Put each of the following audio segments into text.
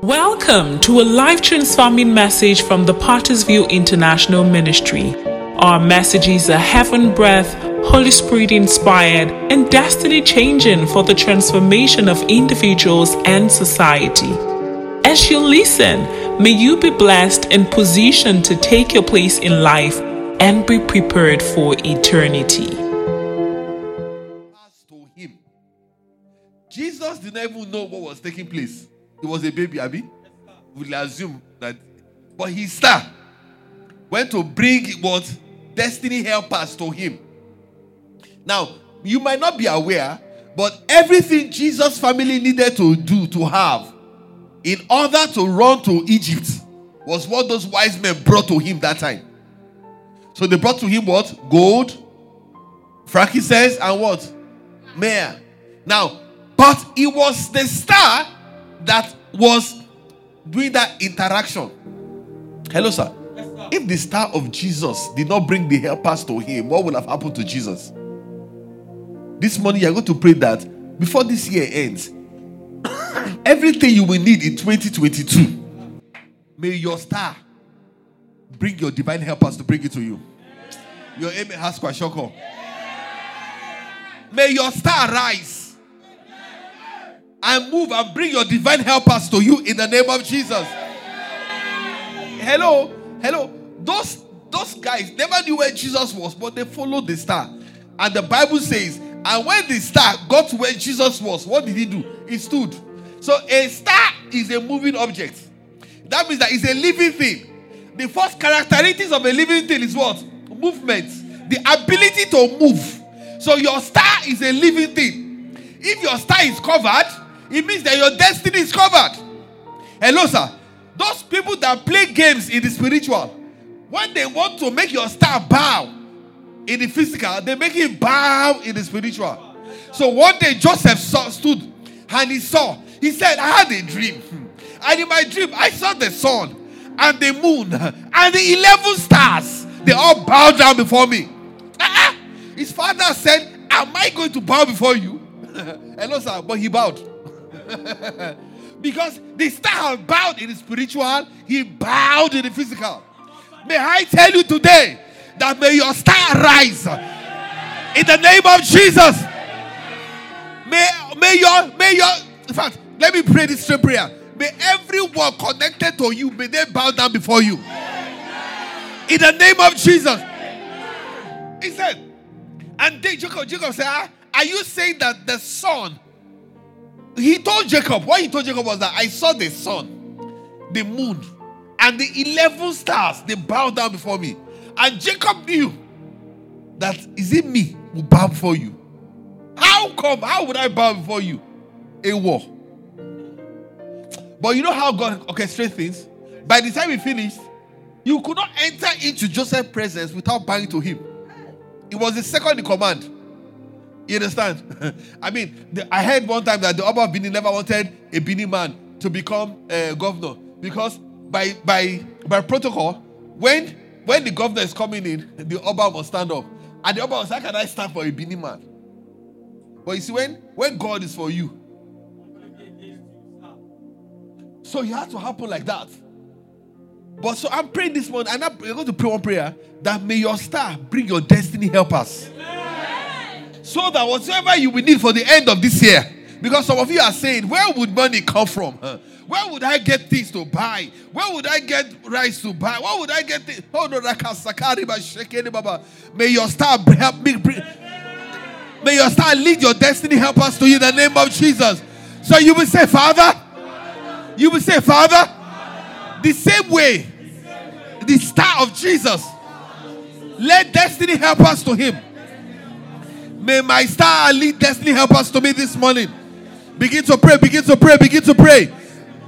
Welcome to a life transforming message from the Potter's View International Ministry. Our messages are heaven breath, Holy Spirit inspired, and destiny changing for the transformation of individuals and society. As you listen, may you be blessed and positioned to take your place in life and be prepared for eternity. Pass to him. Jesus did not even know what was taking place. He was a baby, Abby. We'll assume that. But his star went to bring what destiny helpers to him. Now, you might not be aware, but everything Jesus' family needed to do to have in order to run to Egypt was what those wise men brought to him that time. So they brought to him what? Gold, frankincense, and what? Myrrh. Now, but it was the star that was doing that interaction. Hello, sir. If the star of Jesus did not bring the helpers to him, what would have happened to Jesus? This morning, you're going to pray that before this year ends, everything you will need in 2022, may your star bring your divine helpers to bring it to you. Your amen has. May your star rise and move and bring your divine helpers to you in the name of Jesus. Hello, hello. Those those guys never knew where Jesus was, but they followed the star. And the Bible says, and when the star got to where Jesus was, what did he do? He stood. So a star is a moving object. That means that it's a living thing. The first characteristics of a living thing is what? Movement. The ability to move. So your star is a living thing. If your star is covered, it means that your destiny is covered. Hello, sir. Those people that play games in the spiritual, when they want to make your star bow in the physical, they make it bow in the spiritual. So one day Joseph saw, stood and he saw. He said, I had a dream. And in my dream, I saw the sun and the moon and the 11 stars. They all bowed down before me. Ah, His father said, Am I going to bow before you? Hello, sir. But he bowed. because the star bowed in the spiritual, he bowed in the physical. May I tell you today that may your star rise in the name of Jesus. May, may your may your in fact, let me pray this straight prayer. May everyone connected to you may they bow down before you. In the name of Jesus. He said, and then Jacob, Jacob said, "Ah, Are you saying that the sun? He told Jacob, what he told Jacob was that I saw the sun, the moon, and the 11 stars, they bowed down before me. And Jacob knew that is it me who bow before you? How come? How would I bow before you? A war. But you know how God orchestrates things? By the time he finished, you could not enter into Joseph's presence without bowing to him. It was the second in command. You understand? I mean, the, I heard one time that the Oba of Benin never wanted a Benin man to become a governor because by by by protocol, when when the governor is coming in, the Oba must stand up, and the Oba was "How can I stand for a Benin man?" But you see, when when God is for you, so it has to happen like that. But so I'm praying this morning, and I'm going to pray one prayer that may your star bring your destiny helpers. So that whatever you will need for the end of this year, because some of you are saying, Where would money come from? Where would I get things to buy? Where would I get rice to buy? Where would I get things? Oh no, baba. May your star help me. May your star lead your destiny Help us to you in the name of Jesus. So you will say, Father, you will say, Father, the same way, the star of Jesus, let destiny help us to him. May my star lead destiny help us to me this morning. Begin to pray, begin to pray, begin to pray.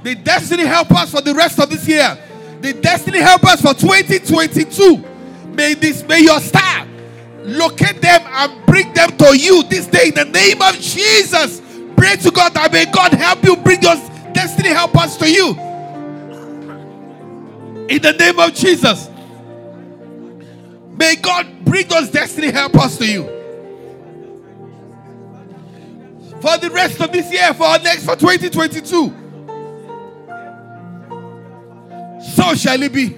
The destiny help us for the rest of this year. The destiny help us for 2022. May this may your star locate them and bring them to you this day in the name of Jesus. Pray to God that may God help you bring your destiny help us to you. In the name of Jesus. May God bring those destiny help us to you. For the rest of this year, for our next, for 2022. So shall it be.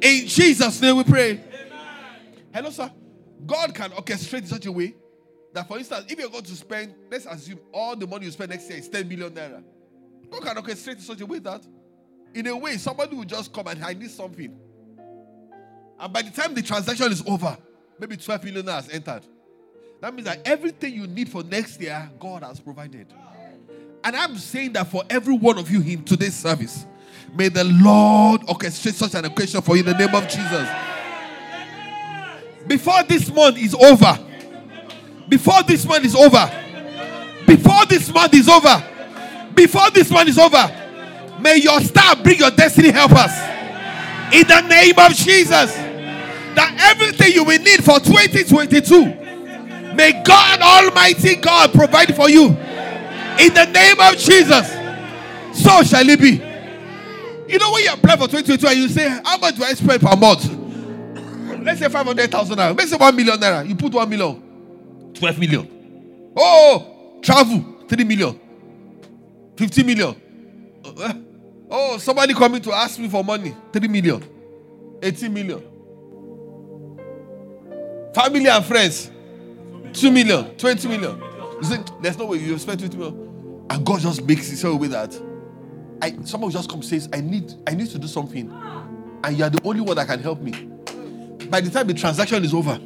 In Jesus' name we pray. Hello, sir. God can orchestrate such a way that, for instance, if you're going to spend, let's assume all the money you spend next year is 10 million naira. God can orchestrate such a way that, in a way, somebody will just come and I need something. And by the time the transaction is over, maybe 12 million has entered. That means that everything you need for next year, God has provided. And I'm saying that for every one of you in today's service, may the Lord orchestrate such an occasion for you in the name of Jesus. Before this month is over, before this month is over, before this month is over, before this month is over, may your star bring your destiny helpers in the name of Jesus. That everything you will need for 2022, may God Almighty God provide for you in the name of Jesus. So shall it be. You know, when you apply for 2022 and you say, How much do I spend per month? Let's say 500,000 naira. Let's say 1 million naira. You put 1 million, 12 million. Oh, travel, 3 million, 50 million. Uh, oh, somebody coming to ask me for money, 3 million, 18 million. Family and friends, 2 million, 20 million. You say, There's no way you spend 20 million. And God just makes it so way that I someone just come says, I need, I need to do something. And you are the only one that can help me. By the time the transaction is over,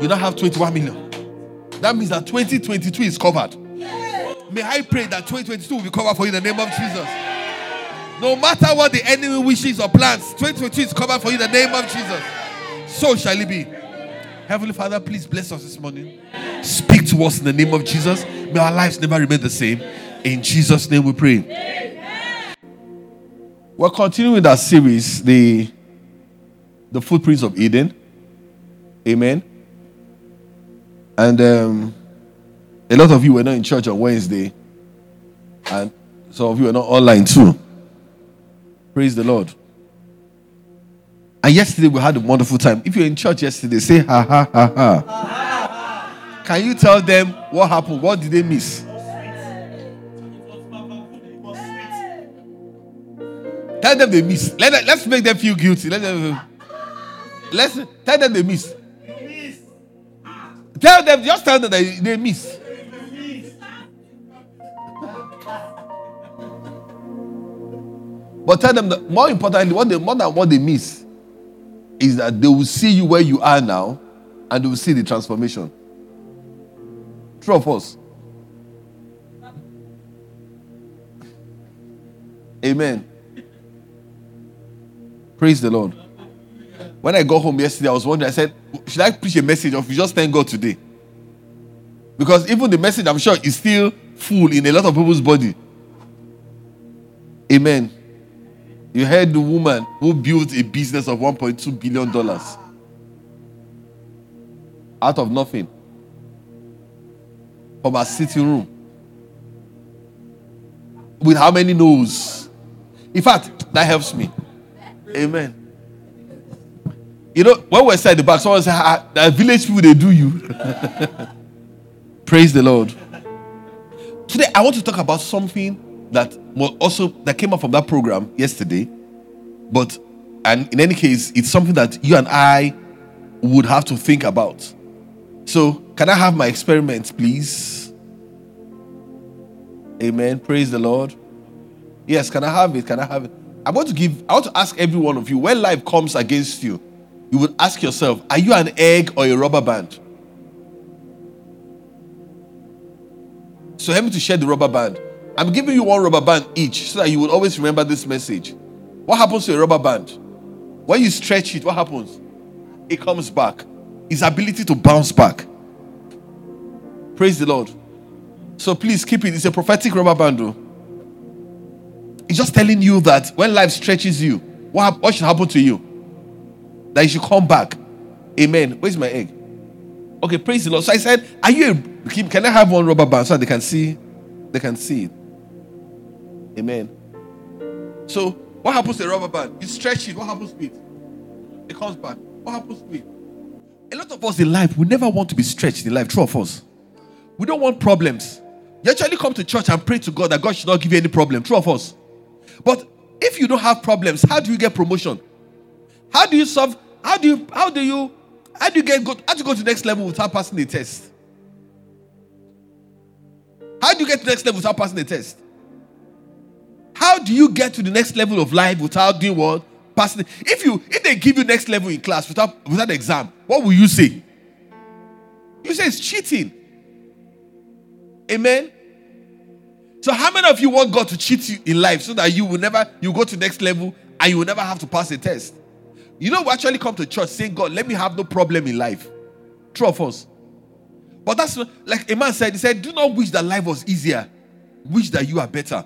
you now have 21 million. That means that 2022 is covered. May I pray that 2022 will be covered for you in the name of Jesus. No matter what the enemy wishes or plans, 2022 is covered for you in the name of Jesus. So shall it be. Heavenly Father, please bless us this morning. Speak to us in the name of Jesus. May our lives never remain the same. In Jesus' name we pray. We're continuing with our series, the, the Footprints of Eden. Amen. And um, a lot of you were not in church on Wednesday, and some of you were not online too. Praise the Lord. And yesterday we had a wonderful time. If you're in church yesterday, say ha ha ha ha. Can you tell them what happened? What did they miss? Tell them they miss. Let let's make them feel guilty. Let them. Let's tell them they miss. Tell them, just tell them they, they miss. But tell them that more importantly, what they more than what they miss is that they will see you where you are now and they will see the transformation. True of us. Amen. Praise the Lord. When I got home yesterday, I was wondering, I said, should I preach a message or just thank God today? Because even the message, I'm sure, is still full in a lot of people's body. Amen. You heard the woman who built a business of $1.2 billion out of nothing from her sitting room. With how many no's? In fact, that helps me. Amen. You know, when we're the back, someone said, ah, the village people, they do you. Praise the Lord. Today, I want to talk about something that well, also that came up from that program yesterday. But and in any case, it's something that you and I would have to think about. So, can I have my experiment, please? Amen. Praise the Lord. Yes, can I have it? Can I have it? I want to give, I want to ask every one of you when life comes against you, you would ask yourself, are you an egg or a rubber band? So help me to share the rubber band. I'm giving you one rubber band each so that you will always remember this message. What happens to a rubber band? When you stretch it, what happens? It comes back. Its ability to bounce back. Praise the Lord. So please keep it. It's a prophetic rubber band. Though. It's just telling you that when life stretches you, what, what should happen to you? That you should come back. Amen. Where's my egg? Okay, praise the Lord. So I said, Are you a, can I have one rubber band so they can see? They can see it. Amen. So what happens to a rubber band? You stretch it, what happens to it? It comes back. What happens to it? A lot of us in life, we never want to be stretched in life. True of us. We don't want problems. You actually come to church and pray to God that God should not give you any problem. True of us. But if you don't have problems, how do you get promotion? How do you solve? How do you how do you how do you get go how do you go to the next level without passing the test? How do you get to the next level without passing the test? How do you get to the next level of life without doing what? Passing. If you if they give you next level in class without without exam, what will you say? You say it's cheating. Amen. So how many of you want God to cheat you in life so that you will never you go to next level and you will never have to pass a test? You know, we actually come to church saying, God, let me have no problem in life. True of us. But that's like a man said, he said, Do not wish that life was easier, wish that you are better.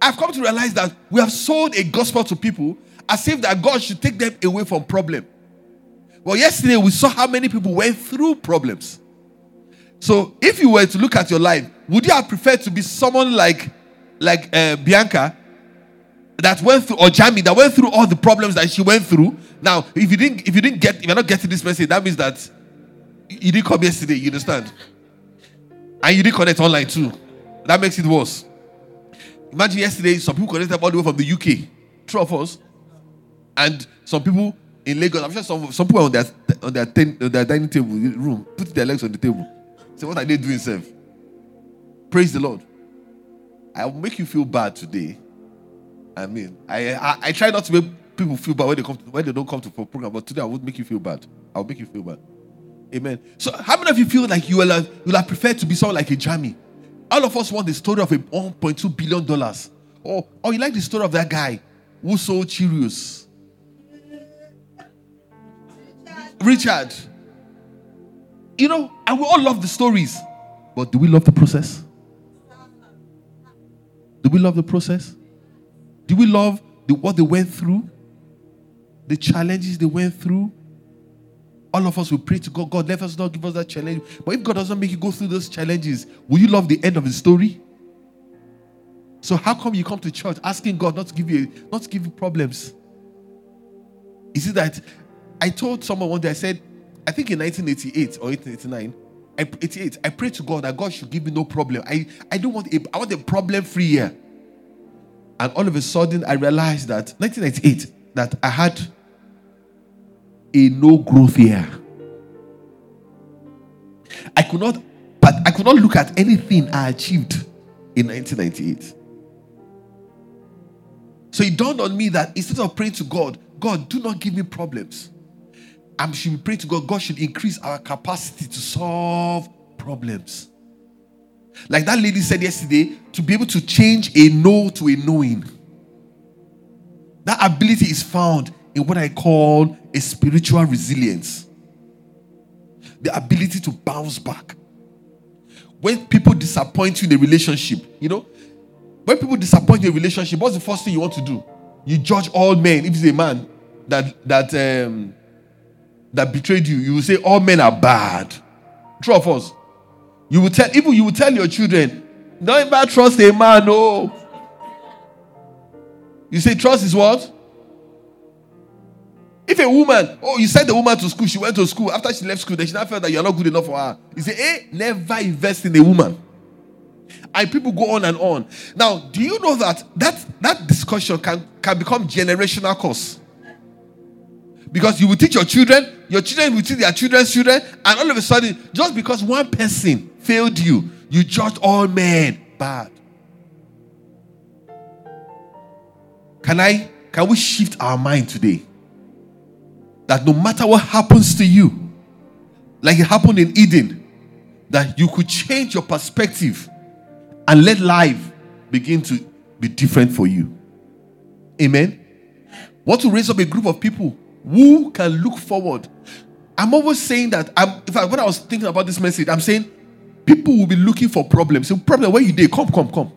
I've come to realize that we have sold a gospel to people as if that God should take them away from problem. Well, yesterday we saw how many people went through problems. So if you were to look at your life, would you have preferred to be someone like like uh, Bianca that went through or Jamie that went through all the problems that she went through? Now, if you didn't if you didn't get if you're not getting this message, that means that you didn't come yesterday, you understand? And you didn't connect online too. That makes it worse. Imagine yesterday, some people connected all the way from the UK, true of us, and some people in Lagos. I'm sure some some people on their on their, ten, on their dining table room put their legs on the table. Say, what are they doing, sir? Praise the Lord. I'll make you feel bad today. I mean, I, I, I try not to make people feel bad when they come to, when they don't come to program, but today I won't make you feel bad. I'll make you feel bad. Amen. So, how many of you feel like you will have, you will have preferred to be someone like a Jamie? All of us want the story of a 1.2 billion dollars. Or, or you like the story of that guy who sold Cheerios. Richard. You know, and we all love the stories. But do we love the process? Do we love the process? Do we love the, what they went through? The challenges they went through? All of us will pray to God, God, let us not give us that challenge. But if God doesn't make you go through those challenges, will you love the end of the story? So how come you come to church asking God not to give you not to give you problems? Is it that I told someone one day, I said, I think in 1988 or 1889, I, 88, I prayed to God that God should give me no problem. I, I don't want a, I want a problem-free year. And all of a sudden, I realized that 1998 that I had a no growth year. I could not, but I could not look at anything I achieved in 1998. So it dawned on me that instead of praying to God, God, do not give me problems. I should praying to God. God should increase our capacity to solve problems. Like that lady said yesterday, to be able to change a no to a knowing. That ability is found in what I call a spiritual resilience. The ability to bounce back. When people disappoint you in a relationship, you know, when people disappoint you in a relationship, what's the first thing you want to do? You judge all men. If it's a man that that um, that betrayed you, you will say all men are bad. True us. You will tell even you will tell your children, don't ever trust a man. No. You say trust is what? If a woman, oh, you sent the woman to school, she went to school. After she left school, then she now felt that you're not good enough for her. You say, hey, never invest in a woman. And people go on and on. Now, do you know that that, that discussion can, can become generational course? Because you will teach your children, your children will teach their children's children, and all of a sudden, just because one person failed you, you judge all men bad. Can I can we shift our mind today? That no matter what happens to you, like it happened in Eden, that you could change your perspective and let life begin to be different for you. Amen. Want to raise up a group of people who can look forward. I'm always saying that. I'm, in fact, when I was thinking about this message, I'm saying people will be looking for problems. So, problem where you did, come, come, come.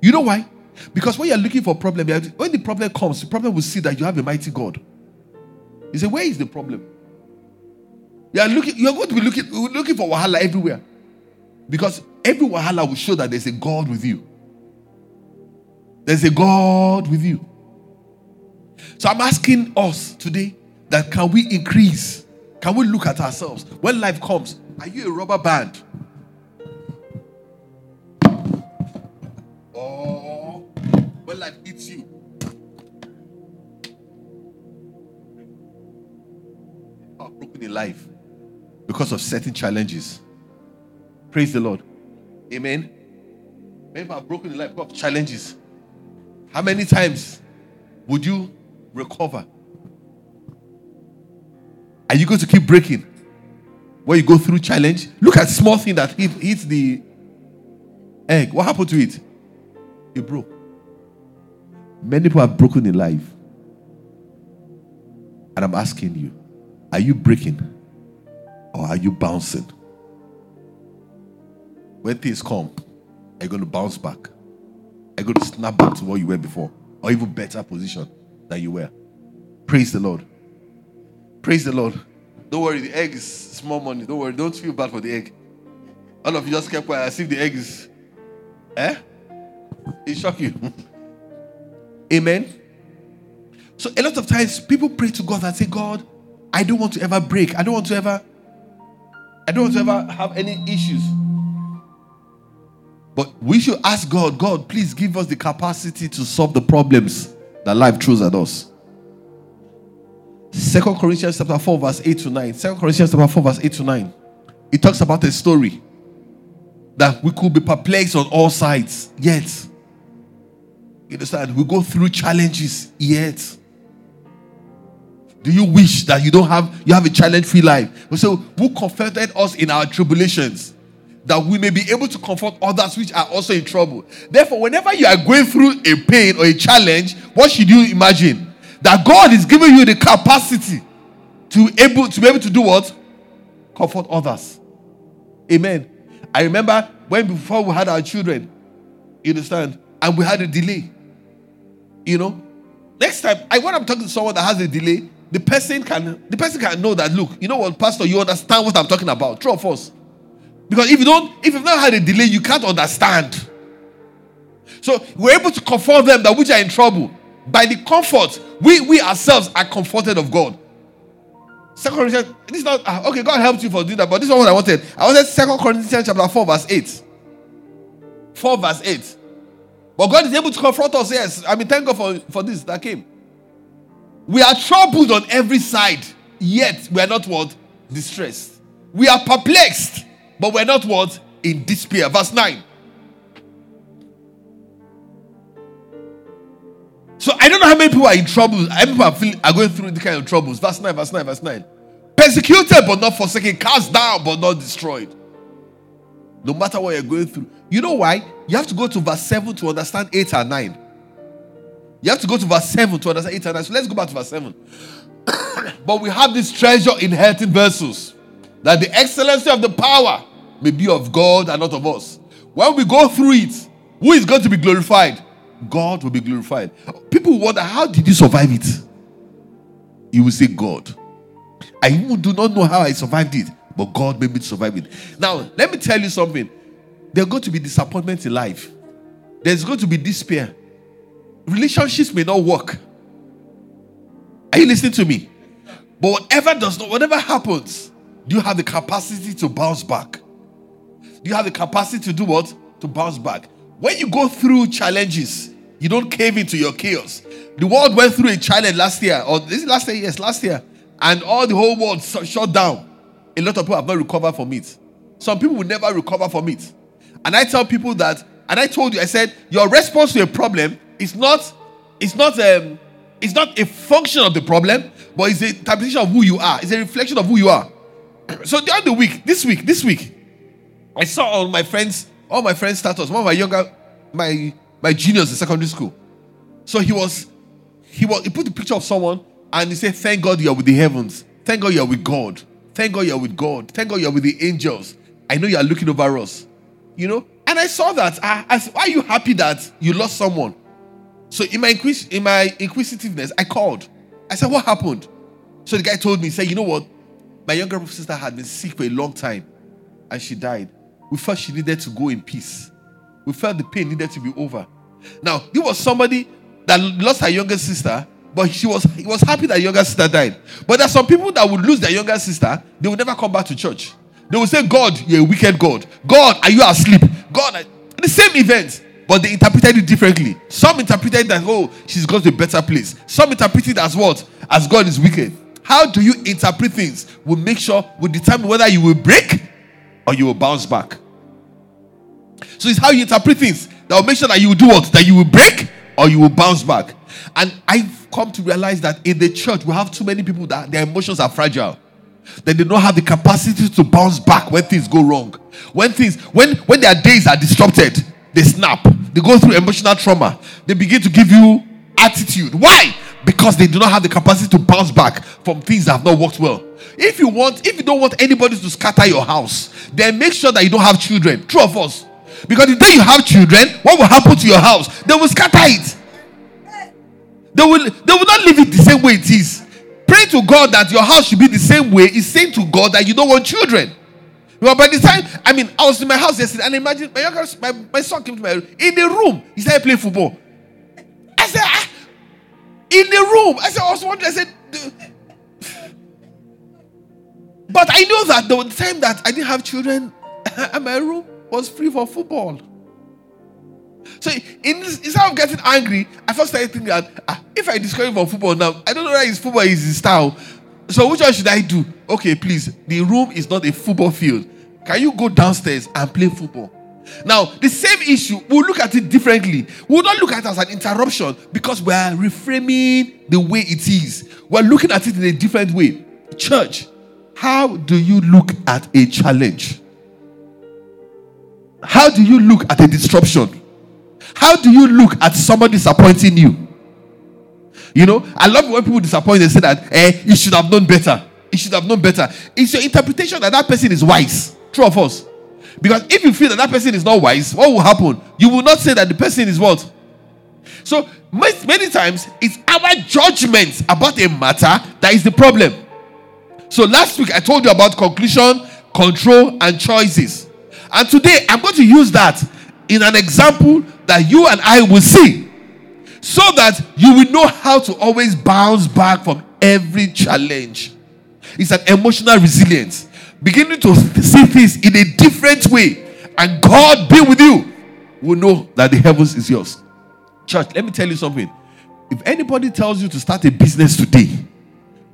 You know why? Because when you're looking for problem, when the problem comes, the problem will see that you have a mighty God. You say, where is the problem? You are looking, you're going to be looking, looking for wahala everywhere. Because every wahala will show that there's a God with you. There's a God with you. So I'm asking us today that can we increase? Can we look at ourselves? When life comes, are you a rubber band? Or when life hits you, broken in life because of certain challenges. Praise the Lord. Amen. Many people are broken in life because of challenges. How many times would you recover? Are you going to keep breaking when you go through challenge? Look at small thing that hit, the egg. What happened to it? It broke. Many people are broken in life. And I'm asking you, are you breaking or are you bouncing? When things come, are you going to bounce back? Are you going to snap back to what you were before? Or even better position than you were? Praise the Lord. Praise the Lord. Don't worry, the egg is small money. Don't worry, don't feel bad for the egg. All of you just kept quiet as if the egg is. Eh? It shock you. Amen. So a lot of times people pray to God and say, God, I don't want to ever break. I don't want to ever, I don't want to ever have any issues. But we should ask God, God, please give us the capacity to solve the problems that life throws at us. Second Corinthians chapter 4, verse 8 to 9. Second Corinthians chapter 4, verse 8 to 9. It talks about a story that we could be perplexed on all sides, yet. You understand? We go through challenges, yet. Do you wish that you don't have you have a challenge-free life? So who comforted us in our tribulations? That we may be able to comfort others which are also in trouble. Therefore, whenever you are going through a pain or a challenge, what should you imagine? That God is giving you the capacity to able to be able to do what? Comfort others. Amen. I remember when before we had our children, you understand, and we had a delay. You know, next time I when I'm talking to someone that has a delay, the person can the person can know that look, you know what, Pastor, you understand what I'm talking about. True of us. Because if you don't, if you've not had a delay, you can't understand. So we're able to comfort them that which are in trouble. By the comfort, we we ourselves are comforted of God. Second Corinthians, this is not ah, okay. God helps you for doing that, but this is what I wanted. I wanted Second Corinthians chapter 4, verse 8. 4 verse 8. But God is able to confront us. Yes. I mean, thank God for, for this that came. We are troubled on every side, yet we are not what? Distressed. We are perplexed, but we're not what? In despair. Verse 9. So I don't know how many people are in trouble. How many people are, feeling, are going through the kind of troubles. Verse 9, verse 9, verse 9. Persecuted but not forsaken, cast down but not destroyed. No matter what you're going through. You know why? You have to go to verse 7 to understand 8 and 9. You have to go to verse 7 to understand 8 and 9. So let's go back to verse 7. but we have this treasure in healthy vessels, that the excellency of the power may be of God and not of us. When we go through it, who is going to be glorified? God will be glorified. People wonder, how did you survive it? You will say, God. I even do not know how I survived it, but God made me survive it. Now, let me tell you something. There are going to be disappointments in life. There's going to be despair. Relationships may not work. Are you listening to me? But whatever does not, whatever happens, do you have the capacity to bounce back? Do you have the capacity to do what? To bounce back. When you go through challenges, you don't cave into your chaos. The world went through a challenge last year, or this last year, yes, last year, and all the whole world shut down. A lot of people have not recovered from it. Some people will never recover from it. And I tell people that, and I told you, I said, your response to a problem is not, it's not um, it's not a function of the problem, but it's a interpretation of who you are. It's a reflection of who you are. So during the other week, this week, this week, I saw all my friends, all my friends' status. One of my younger, my my juniors in secondary school. So he was, he was, he put the picture of someone and he said, "Thank God you are with the heavens. Thank God you are with God. Thank God you are with God. Thank God you are with the angels. I know you are looking over us. You know." And I saw that. I, I said, "Why are you happy that you lost someone?" So in my inquis- in my inquisitiveness, I called. I said, "What happened?" So the guy told me, he said, "You know what? My younger sister had been sick for a long time, and she died. We felt she needed to go in peace. We felt the pain needed to be over. Now, he was somebody that lost her younger sister, but she was he was happy that younger sister died. But there are some people that would lose their younger sister, they would never come back to church. They will say, God, you're a wicked God. God, are you asleep? God, the same event, but they interpreted it differently. Some interpreted that, oh, she's gone to a better place. Some interpreted it as what? As God is wicked. how do you interpret things will make sure, will determine whether you will break or you will bounce back. So it's how you interpret things that will make sure that you will do what? That you will break or you will bounce back. And I've come to realize that in the church, we have too many people that their emotions are fragile. That they don't have the capacity to bounce back when things go wrong. When things, when when their days are disrupted, they snap. They go through emotional trauma. They begin to give you attitude. Why? Because they do not have the capacity to bounce back from things that have not worked well. If you want, if you don't want anybody to scatter your house, then make sure that you don't have children. True of us. Because the day you have children, what will happen to your house? They will scatter it. They will, they will not leave it the same way it is. Pray to God that your house should be the same way. Is saying to God that you don't want children. Well, by the time, I mean, I was in my house yesterday and imagine my younger, my, my son came to my room. In the room, he started playing football. I said, ah, in the room. I said, I was wondering, I said, but I know that the time that I didn't have children, and my room was free for football. So in instead of getting angry, I first started thinking that ah, if I discover for football now, I don't know whether his football is his style. So which one should I do? Okay, please. The room is not a football field. Can you go downstairs and play football? Now, the same issue, we'll look at it differently. We'll not look at it as an interruption because we are reframing the way it is. We're looking at it in a different way. Church, how do you look at a challenge? How do you look at a disruption? How do you look at somebody disappointing you? You know, I love when people disappoint and say that, eh, you should have known better. You should have known better. It's your interpretation that that person is wise. True of us. Because if you feel that that person is not wise, what will happen? You will not say that the person is what? So, many times, it's our judgment about a matter that is the problem. So, last week I told you about conclusion, control, and choices. And today I'm going to use that in an example that you and I will see so that you will know how to always bounce back from every challenge. It's an emotional resilience, beginning to see things in a different way, and God be with you, will know that the heavens is yours. Church, let me tell you something. If anybody tells you to start a business today,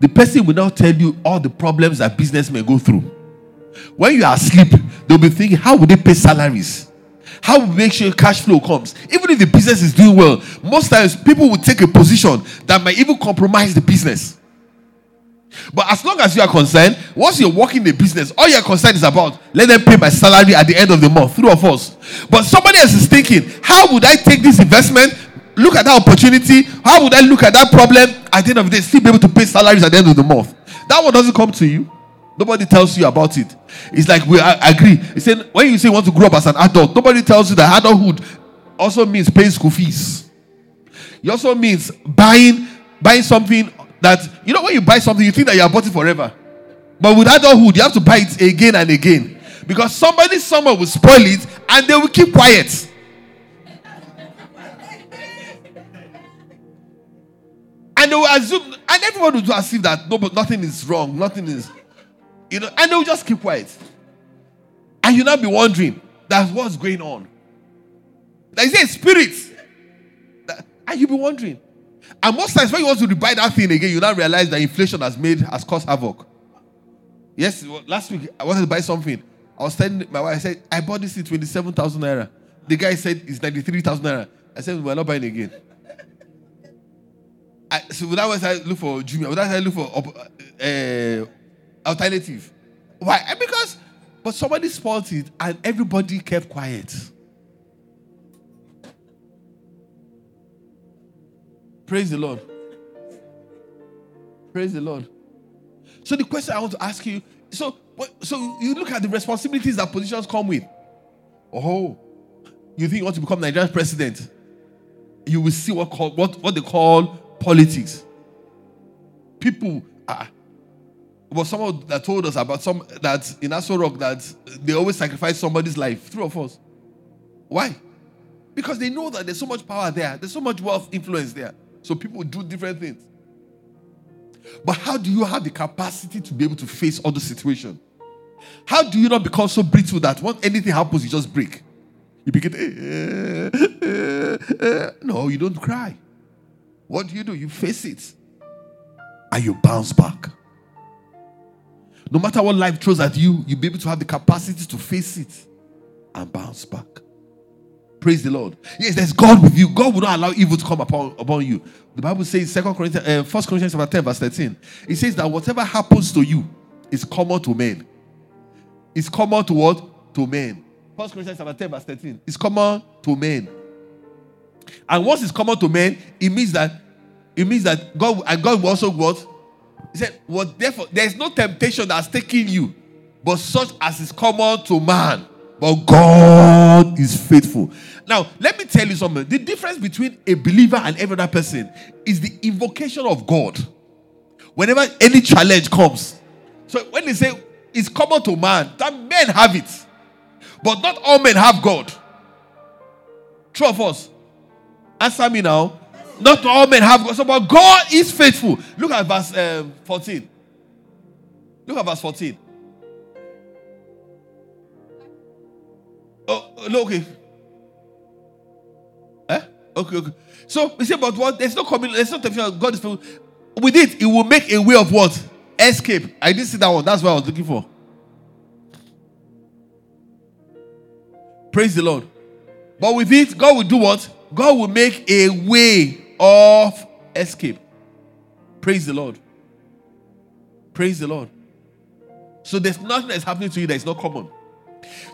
the person will now tell you all the problems that business may go through. When you are asleep, they'll be thinking, how would they pay salaries? How we make sure cash flow comes? Even if the business is doing well, most times people will take a position that might even compromise the business. But as long as you are concerned, once you're working the business, all you're concerned is about let them pay my salary at the end of the month, through of us. But somebody else is thinking, how would I take this investment? Look at that opportunity. How would I look at that problem at the end of the day, still be able to pay salaries at the end of the month? That one doesn't come to you. Nobody tells you about it. It's like we agree. He said when you say you want to grow up as an adult, nobody tells you that adulthood also means paying school fees. It also means buying buying something that you know when you buy something, you think that you are bought it forever. But with adulthood, you have to buy it again and again. Because somebody somewhere will spoil it and they will keep quiet. and they will assume, and everyone will do as if that no, but nothing is wrong, nothing is you know, and they'll just keep quiet. And you'll not be wondering that's what's going on. There is a spirit. and you'll be wondering. And most times when you want to buy that thing again, you now realize that inflation has made has caused havoc. Yes, last week I wanted to buy something. I was telling my wife, I said, I bought this in 27,000 naira. The guy said it's 93,000 naira. I said, We're not buying again. I, so that I look for Jumia. That I look for uh, alternative. Why? Eh, because, but somebody spoiled it and everybody kept quiet. Praise the Lord. Praise the Lord. So the question I want to ask you, so so you look at the responsibilities that positions come with. Oh, you think you want to become Nigerian president? You will see what call, what what they call politics. People are was someone that told us about some that in Aso Rock that they always sacrifice somebody's life. True of us. Why? Because they know that there's so much power there, there's so much wealth influence there. So people do different things. But how do you have the capacity to be able to face all the situation? How do you not become so brittle that when anything happens, you just break? You begin, eh, eh, eh, no, you don't cry. What do you do? You face it and you bounce back. No matter what life throws at you, you'll be able to have the capacity to face it and bounce back. Praise the Lord. Yes, there's God with you. God will not allow evil to come upon, upon you. The Bible says, Second Corinthians, uh, 1 Corinthians chapter 10, verse 13. It says that whatever happens to you is common to men. It's common to what? To men. 1 Corinthians chapter 10, verse 13. It's common to men. And once it's common to men, it means that it means that God and God will also what? He said, What therefore there's no temptation that's taking you, but such as is common to man. But God is faithful. Now, let me tell you something. The difference between a believer and every other person is the invocation of God. Whenever any challenge comes. So when they say it's common to man, that men have it. But not all men have God. True of us. Answer me now. Not all men have God. So, but God is faithful. Look at verse um, 14. Look at verse 14. Oh, look, okay. Eh? Okay, okay. So we say, but what? There's no coming, there's no temptation. God is faithful. With it, it will make a way of what? Escape. I didn't see that one. That's what I was looking for. Praise the Lord. But with it, God will do what? God will make a way of escape. Praise the Lord. Praise the Lord. So there's nothing that's happening to you that is not common.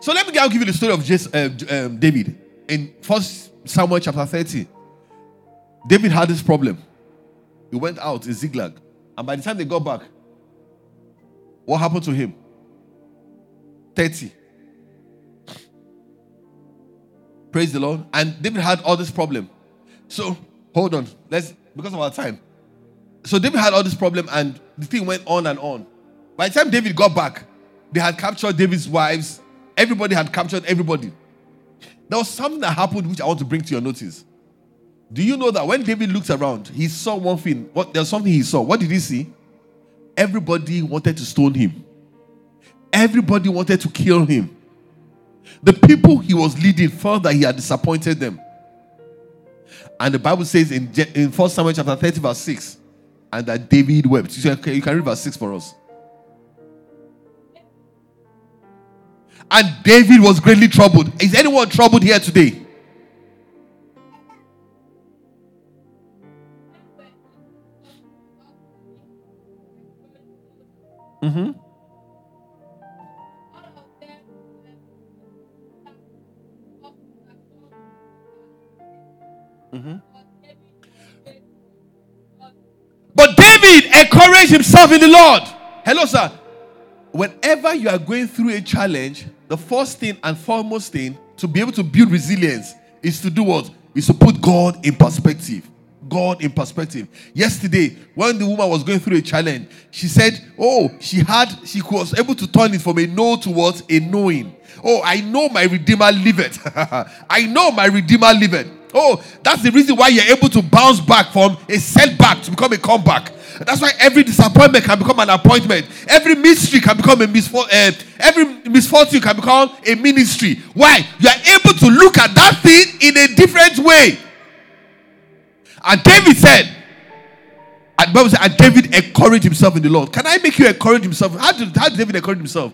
So let me I'll give you the story of just, uh, um, David in First Samuel chapter 30. David had this problem. He went out in Ziklag, and by the time they got back, what happened to him? 30. Praise the Lord. And David had all this problem. So hold on. Let's because of our time. So David had all this problem, and the thing went on and on. By the time David got back, they had captured David's wives. Everybody had captured everybody. There was something that happened which I want to bring to your notice. Do you know that when David looked around, he saw one thing? What there's something he saw. What did he see? Everybody wanted to stone him. Everybody wanted to kill him. The people he was leading felt that he had disappointed them. And the Bible says in, in 1 Samuel chapter 30, verse 6, and that David wept. You can, you can read verse 6 for us. And David was greatly troubled. Is anyone troubled here today? Mm-hmm. Mm-hmm. But David encouraged himself in the Lord. Hello, sir. Whenever you are going through a challenge, the first thing and foremost thing to be able to build resilience is to do what? Is to put God in perspective. God in perspective. Yesterday, when the woman was going through a challenge, she said, Oh, she had, she was able to turn it from a no towards a knowing. Oh, I know my Redeemer liveth. I know my Redeemer liveth. Oh, that's the reason why you're able to bounce back from a setback to become a comeback. That's why every disappointment can become an appointment. Every mystery can become a misfortune. uh, every misfortune can become a ministry. Why? You are able to look at that thing in a different way. And David said, and Bible said, and David encouraged himself in the Lord. Can I make you encourage himself? How did, how did David encourage himself?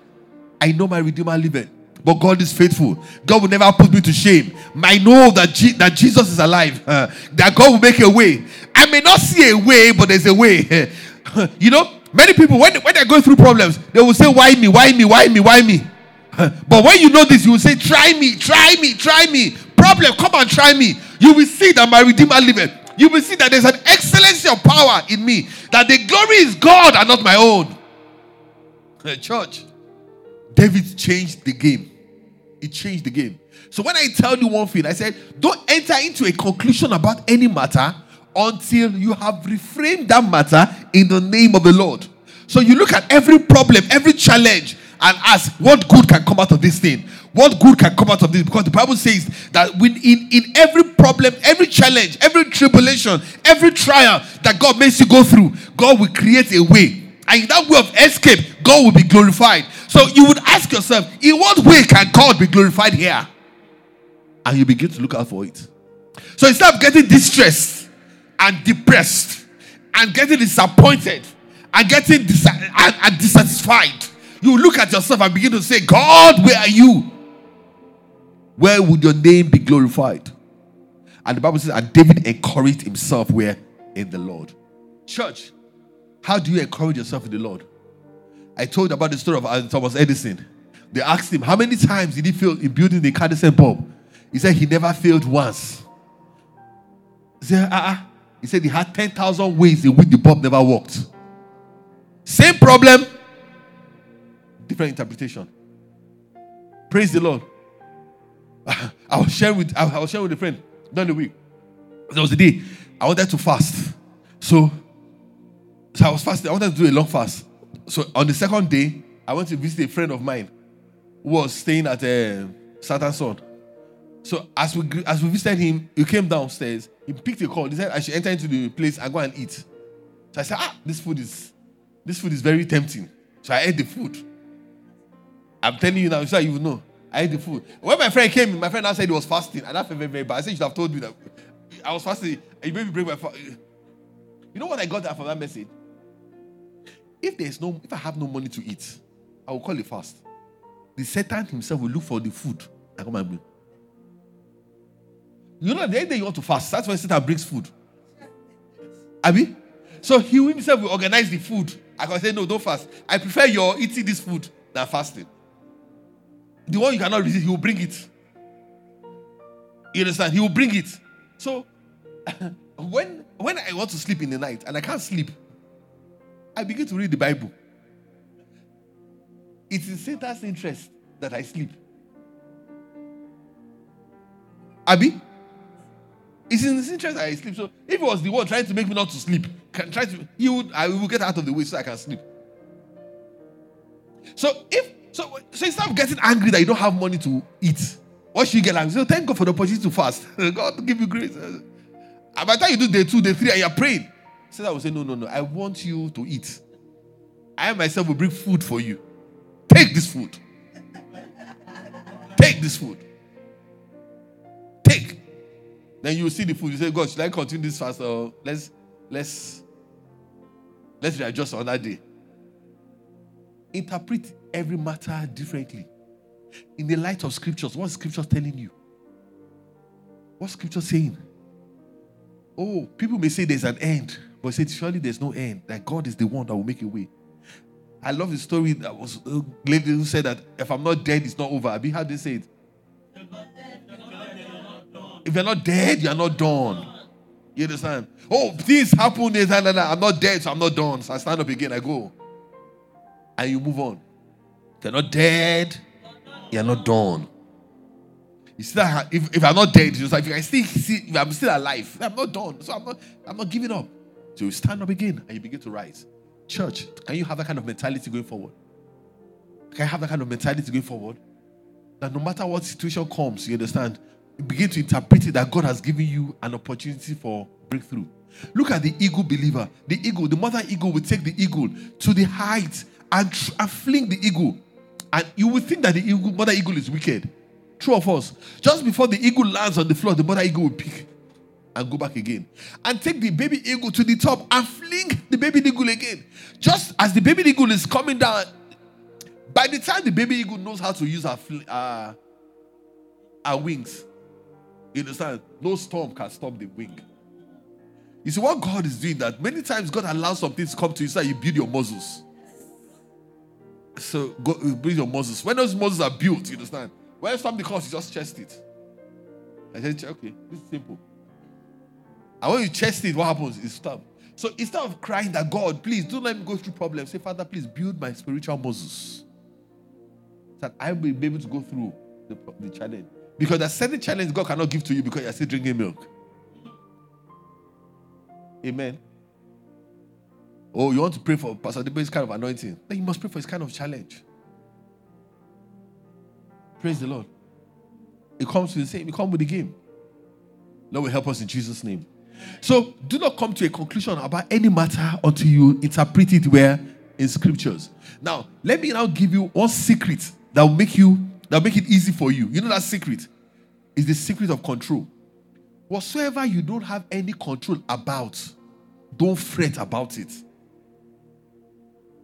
I know my Redeemer liveth but God is faithful. God will never put me to shame. I know that, that Jesus is alive, uh, that God will make a way. I may not see a way, but there's a way. you know, many people, when, when they're going through problems, they will say, Why me? Why me? Why me? Why me? but when you know this, you will say, Try me, try me, try me. Problem, come and try me. You will see that my Redeemer liveth. You will see that there's an excellency of power in me, that the glory is God and not my own. Church, David changed the game. It changed the game. So when I tell you one thing, I said, don't enter into a conclusion about any matter until you have reframed that matter in the name of the Lord. So you look at every problem, every challenge, and ask, what good can come out of this thing? What good can come out of this? Because the Bible says that in, in every problem, every challenge, every tribulation, every trial that God makes you go through, God will create a way. And in that way of escape, God will be glorified. So you would ask yourself, in what way can God be glorified here? And you begin to look out for it. So instead of getting distressed and depressed and getting disappointed and getting dis- and, and dissatisfied You look at yourself and begin to say, God, where are you? Where would your name be glorified? And the Bible says, and David encouraged himself where? In the Lord. Church, how do you encourage yourself in the Lord? I told about the story of uh, Thomas Edison. They asked him, How many times did he fail in building the incandescent bulb? He said he never failed once. He said, uh-uh. He said he had 10,000 ways in which the bulb never worked. Same problem, different interpretation. Praise the Lord. I was sharing with I was sharing with a friend during the week. There was a day I wanted to fast. So, so I was fasting. I wanted to do a long fast. So on the second day, I went to visit a friend of mine who was staying at uh, Saturn Son. So as we as we visited him, he came downstairs. He picked a call. He said I should enter into the place and go and eat. So I said, Ah, this food is this food is very tempting. So I ate the food. I'm telling you now, so you know. I ate the food. When my friend came, my friend now said he was fasting, and I felt very, very bad. I said you should have told me that I was fasting. You made me break my fast. You know what I got from that message? If there's no, if I have no money to eat, I will call it fast. The Satan himself will look for the food come and bring. You know, the day you want to fast, that's when Satan brings food. Abi? So he himself will organize the food. I can say, no, don't fast. I prefer your eating this food than fasting. The one you cannot resist, he will bring it. You understand? He will bring it. So when when I want to sleep in the night and I can't sleep, I begin to read the Bible. It is in Satan's interest that I sleep. Abi? It's in his interest that I sleep. So if it was the one trying to make me not to sleep, can try to he would I will get out of the way so I can sleep. So if so, so instead of getting angry that you don't have money to eat, what should you get angry? So thank God for the opportunity to fast. God give you grace. And by the time you do day two, day three, and you're praying, Satan will say, No, no, no. I want you to eat. I myself will bring food for you. Take this food. Take this food. Take. Then you will see the food. You say, God, should I continue this fast or let's let's let's readjust on that day. Interpret every matter differently. In the light of scriptures, what scripture telling you? What scripture saying? Oh, people may say there's an end, but say surely there's no end. That God is the one that will make a way. I love the story that was a lady who said that if I'm not dead, it's not over. Abi, how they say it? If you're not dead, you're not done. You understand? Oh, things happen. I'm not dead, so I'm not done. So I stand up again. I go. And you move on. If you're not dead, you're not done. You see that if, if I'm not dead, it's like if I still see if I'm still alive, I'm not done. So I'm not I'm not giving up. So you stand up again and you begin to rise. Church, can you have that kind of mentality going forward? Can you have that kind of mentality going forward? That no matter what situation comes, you understand, you begin to interpret it that God has given you an opportunity for breakthrough. Look at the eagle believer. The eagle, the mother eagle will take the eagle to the height and, and fling the eagle. And you will think that the eagle, mother eagle is wicked. True of us. Just before the eagle lands on the floor, the mother eagle will pick and go back again. And take the baby eagle to the top and fling the baby eagle again. Just as the baby eagle is coming down, by the time the baby eagle knows how to use her, uh, her wings, you understand? No storm can stop the wing. You see, what God is doing that many times God allows some things to come to you so you build your muscles. So go build your muscles. When those muscles are built, you understand? When something comes, you just chest it. I said, okay, this is simple. And when you chest it, what happens? It stops. So instead of crying that God, please don't let me go through problems, say, Father, please build my spiritual muscles. That I will be able to go through the, the challenge. Because there's certain challenge God cannot give to you because you're still drinking milk. Amen. Oh, you want to pray for Pastor Debo's kind of anointing? Then you must pray for his kind of challenge. Praise the Lord. It comes to the same, it comes with the game. Lord will help us in Jesus' name. So do not come to a conclusion about any matter until you interpret it where in scriptures. Now, let me now give you one secret that will make you that will make it easy for you. You know that secret is the secret of control. Whatsoever you don't have any control about, don't fret about it.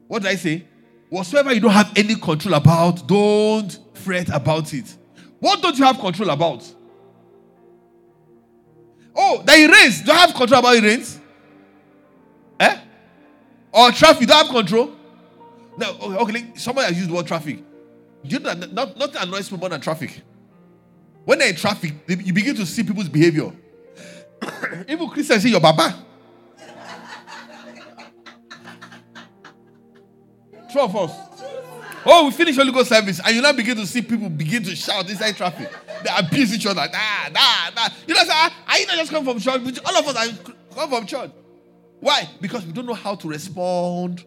What did I say? whatsoever you don't have any control about, don't fret about it. What don't you have control about? Oh, that it rains. Do you have control about it rains? Eh? Or traffic, don't have control? No, okay, okay somebody has used the word traffic. You know that not, nothing annoys people more than traffic. When they're in traffic, you begin to see people's behavior. Even Christians say, Your Baba. True of us. Oh, we finish Holy Ghost service, and you now begin to see people begin to shout inside traffic. They abuse each other. Nah, nah, nah. You know, sir, are you not just come from church? All of us are come from church. Why? Because we don't know how to respond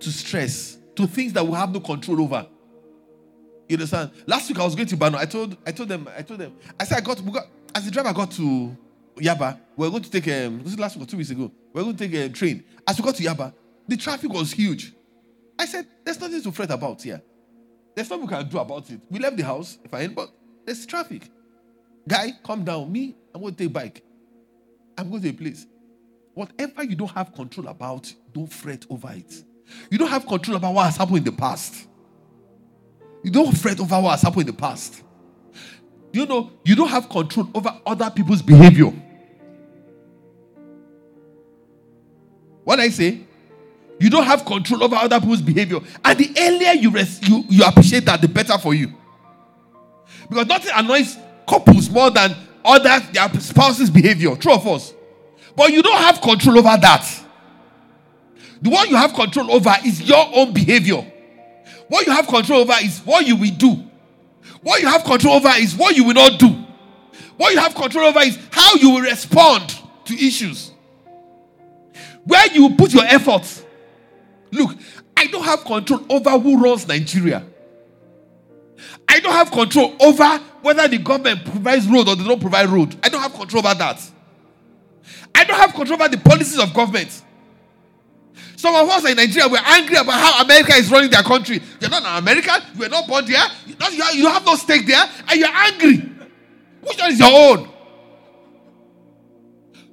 to stress, to things that we have no control over. You understand? Last week I was going to Bano. I told I told them, I told them, I said I got, got as the driver got to Yaba, we are going to take um this is last week or two weeks ago. We are going to take a train. As we got to Yaba, the traffic was huge. I said, There's nothing to fret about here. There's nothing we can do about it. We left the house, fine, but there's traffic. Guy, come down. Me, I'm going to take a bike. I'm going to a place. Whatever you don't have control about, don't fret over it. You don't have control about what has happened in the past. You don't fret over what has happened in the past. You know, you don't have control over other people's behavior. What I say? You don't have control over other people's behavior. And the earlier you, res- you, you appreciate that, the better for you. Because nothing annoys couples more than other their spouse's behavior. True or false? But you don't have control over that. The one you have control over is your own behavior. What you have control over is what you will do. What you have control over is what you will not do. What you have control over is how you will respond to issues. Where you put your efforts. Look, I don't have control over who runs Nigeria. I don't have control over whether the government provides road or they don't provide road. I don't have control over that. I don't have control over the policies of government. Some of us in Nigeria, we're angry about how America is running their country. You're not an American, you were not born there, you have no stake there, and you're angry. Which one is your own?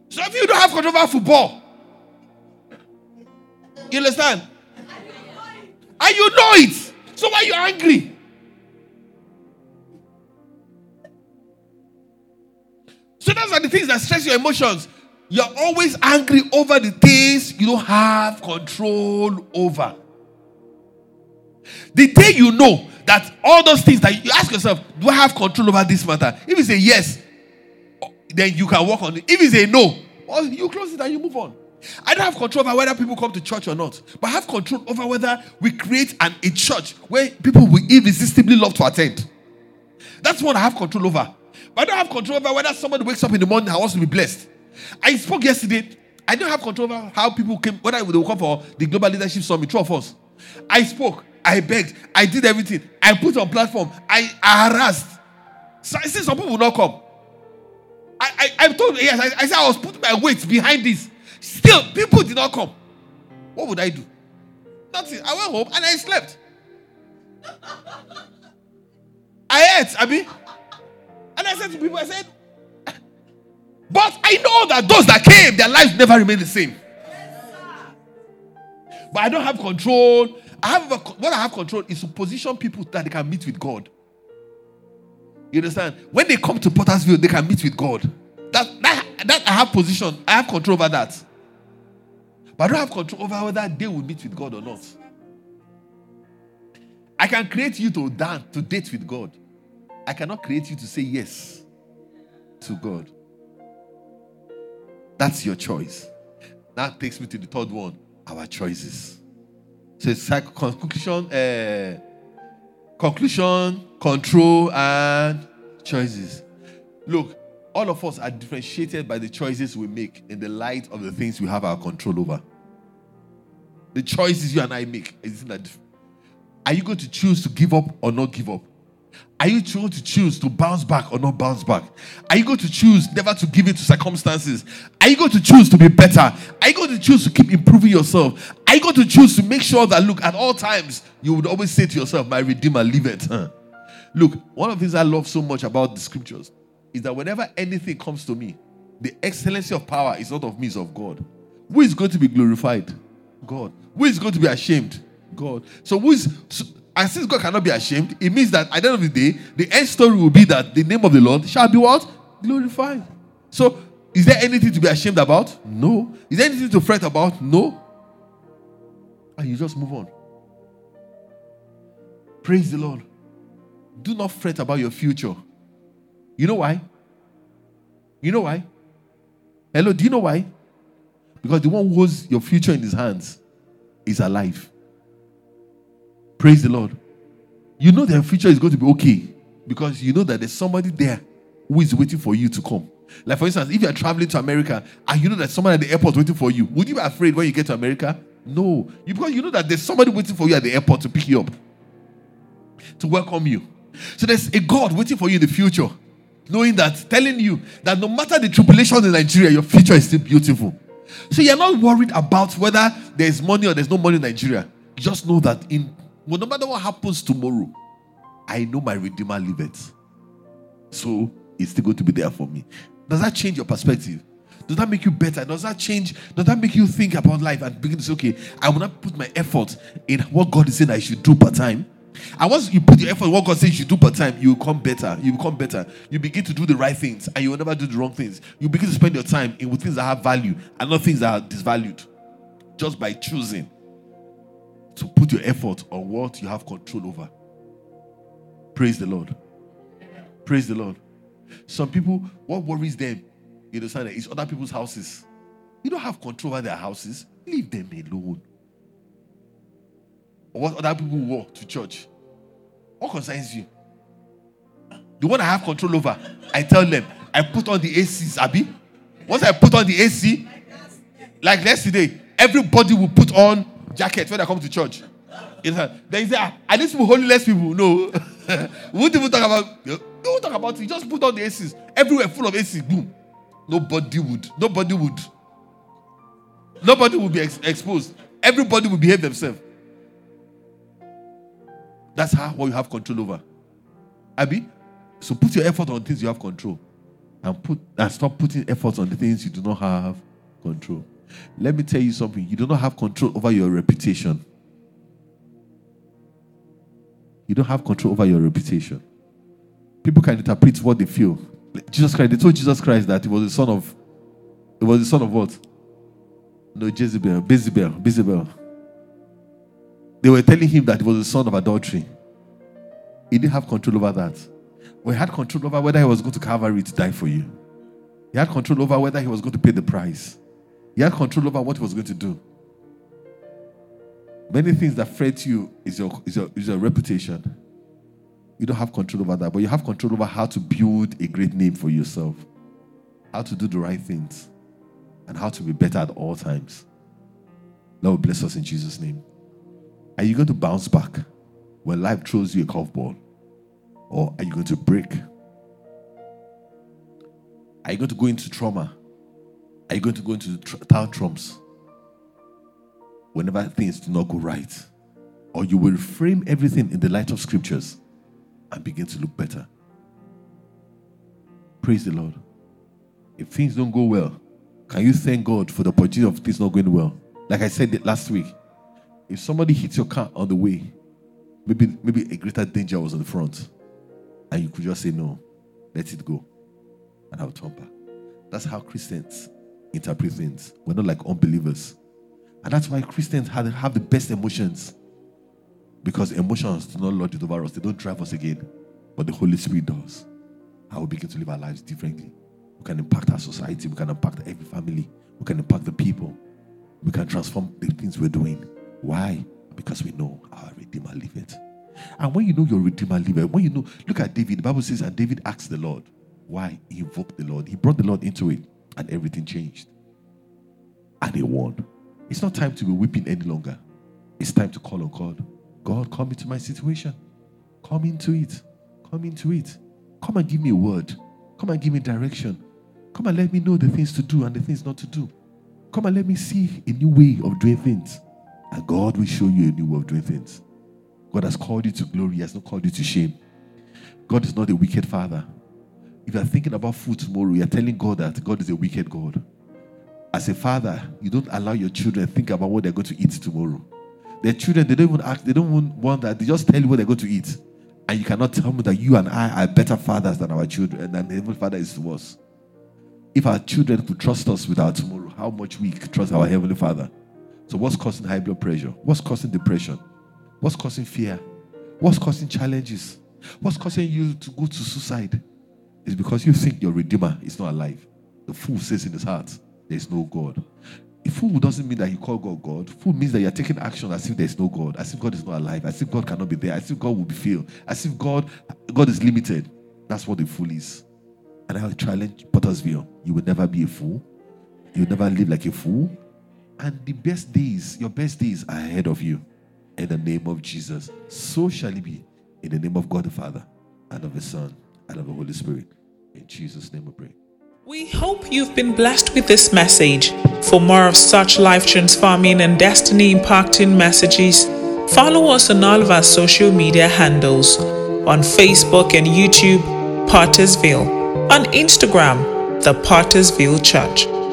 Some of you don't have control over football. You understand? And you know it. So why are you angry? So those are the things that stress your emotions. You're always angry over the things you don't have control over. The day you know that all those things that you ask yourself, do I have control over this matter? If you say yes, then you can work on it. If you say no, well, you close it and you move on. I don't have control over whether people come to church or not, but I have control over whether we create an, a church where people will irresistibly love to attend. That's what I have control over. But I don't have control over whether somebody wakes up in the morning and wants to be blessed. I spoke yesterday. I don't have control over how people came, whether they will come for the Global Leadership Summit, true of us. I spoke, I begged, I did everything. I put on platform, I, I harassed. So I see some people will not come. I, I, I told yes, I, I said I was putting my weight behind this. Still, people did not come. What would I do? Nothing. I went home and I slept. I ate, Abby. And I said to people, I said, but I know that those that came, their lives never remain the same. But I don't have control. I have a, what I have control is to position people that they can meet with God. You understand? When they come to Pottersville, they can meet with God. That, that, that I have position. I have control over that. But I don't have control over whether they will meet with God or not. I can create you to dance, to date with God. I cannot create you to say yes to God. That's your choice. That takes me to the third one our choices. So it's like conclusion, uh, conclusion, control, and choices. Look, all of us are differentiated by the choices we make in the light of the things we have our control over. The choices you and I make is that are you going to choose to give up or not give up? Are you going to choose to bounce back or not bounce back? Are you going to choose never to give in to circumstances? Are you going to choose to be better? Are you going to choose to keep improving yourself? Are you going to choose to make sure that, look, at all times, you would always say to yourself, My Redeemer, leave it. Huh? Look, one of the things I love so much about the scriptures is that whenever anything comes to me, the excellency of power is not of me, it's of God. Who is going to be glorified? God. Who is going to be ashamed? God. So who is so, and since God cannot be ashamed, it means that at the end of the day, the end story will be that the name of the Lord shall be what? Glorified. So is there anything to be ashamed about? No. Is there anything to fret about? No. And you just move on. Praise the Lord. Do not fret about your future. You know why? You know why? Hello, do you know why? Because the one who holds your future in his hands is alive. Praise the Lord. You know their future is going to be okay because you know that there's somebody there who is waiting for you to come. Like, for instance, if you're traveling to America and you know that someone at the airport waiting for you, would you be afraid when you get to America? No. You, because you know that there's somebody waiting for you at the airport to pick you up, to welcome you. So there's a God waiting for you in the future, knowing that, telling you that no matter the tribulation in Nigeria, your future is still beautiful. So you're not worried about whether there's money or there's no money in Nigeria. You just know that in well, no matter what happens tomorrow, I know my Redeemer liveth. So it's still going to be there for me. Does that change your perspective? Does that make you better? Does that change? Does that make you think about life and begin to say, okay, I will not put my effort in what God is saying I should do per time? And once you put your effort in what God says you do per time, you become better. You become better. You begin to do the right things and you will never do the wrong things. You begin to spend your time in with things that have value and not things that are disvalued. Just by choosing to put your effort on what you have control over. Praise the Lord. Praise the Lord. Some people, what worries them, you understand, is other people's houses. You don't have control over their houses. Leave them alone. What other people walk to church. What concerns you? The one I have control over, I tell them, I put on the ACs, Abby. Once I put on the AC, like yesterday, everybody will put on jacket when I come to church. Then you say, ah, are these people holiness people? No. we won't even talk about don't talk about it. Just put on the ACs. Everywhere full of ACs. Boom. Nobody would. Nobody would. Nobody would be ex- exposed. Everybody will behave themselves. That's how what you have control over. Abby, so put your effort on things you have control, and put and stop putting effort on the things you do not have control. Let me tell you something. You do not have control over your reputation. You don't have control over your reputation. People can interpret what they feel. Jesus Christ, they told Jesus Christ that he was the son of, it was the son of what? No, Jezebel, Bezebel, Bezebel. They were telling him that he was the son of adultery. He didn't have control over that. But he had control over whether he was going to Calvary to die for you. He had control over whether he was going to pay the price. He had control over what he was going to do. Many things that fret you is your, is your, is your reputation. You don't have control over that, but you have control over how to build a great name for yourself, how to do the right things, and how to be better at all times. Lord bless us in Jesus' name. Are you going to bounce back when life throws you a curveball? Or are you going to break? Are you going to go into trauma? Are you going to go into tantrums whenever things do not go right? Or you will frame everything in the light of scriptures and begin to look better? Praise the Lord. If things don't go well, can you thank God for the opportunity of things not going well? Like I said last week, if somebody hits your car on the way, maybe maybe a greater danger was on the front, and you could just say no, let it go, and I'll turn back. That's how Christians interpret things. We're not like unbelievers, and that's why Christians have, have the best emotions, because emotions do not lord it over us. They don't drive us again, but the Holy Spirit does. And we begin to live our lives differently. We can impact our society. We can impact every family. We can impact the people. We can transform the things we're doing. Why? Because we know our Redeemer liveth. And when you know your Redeemer liveth, when you know, look at David. The Bible says, and David asked the Lord. Why? He invoked the Lord. He brought the Lord into it, and everything changed. And he won. It's not time to be weeping any longer. It's time to call on God. God, come into my situation. Come into it. Come into it. Come and give me a word. Come and give me direction. Come and let me know the things to do and the things not to do. Come and let me see a new way of doing things. And God will show you a new way of doing things. God has called you to glory, He has not called you to shame. God is not a wicked father. If you are thinking about food tomorrow, you are telling God that God is a wicked God. As a father, you don't allow your children think about what they're going to eat tomorrow. Their children, they don't even ask, they don't want that. They just tell you what they're going to eat. And you cannot tell me that you and I are better fathers than our children, and the Heavenly Father is to us. If our children could trust us with our tomorrow, how much we trust our Heavenly Father. So, what's causing high blood pressure? What's causing depression? What's causing fear? What's causing challenges? What's causing you to go to suicide? It's because you think your Redeemer is not alive. The fool says in his heart, There is no God. A fool doesn't mean that you call God God. Fool means that you're taking action as if there is no God, as if God is not alive, as if God cannot be there, as if God will be failed, as if God God is limited. That's what a fool is. And I challenge Pottersville. You will never be a fool. You will never live like a fool. And the best days, your best days are ahead of you. In the name of Jesus. So shall it be. In the name of God the Father, and of the Son, and of the Holy Spirit. In Jesus' name we pray. We hope you've been blessed with this message. For more of such life transforming and destiny impacting messages, follow us on all of our social media handles on Facebook and YouTube, Pottersville, on Instagram, The Pottersville Church.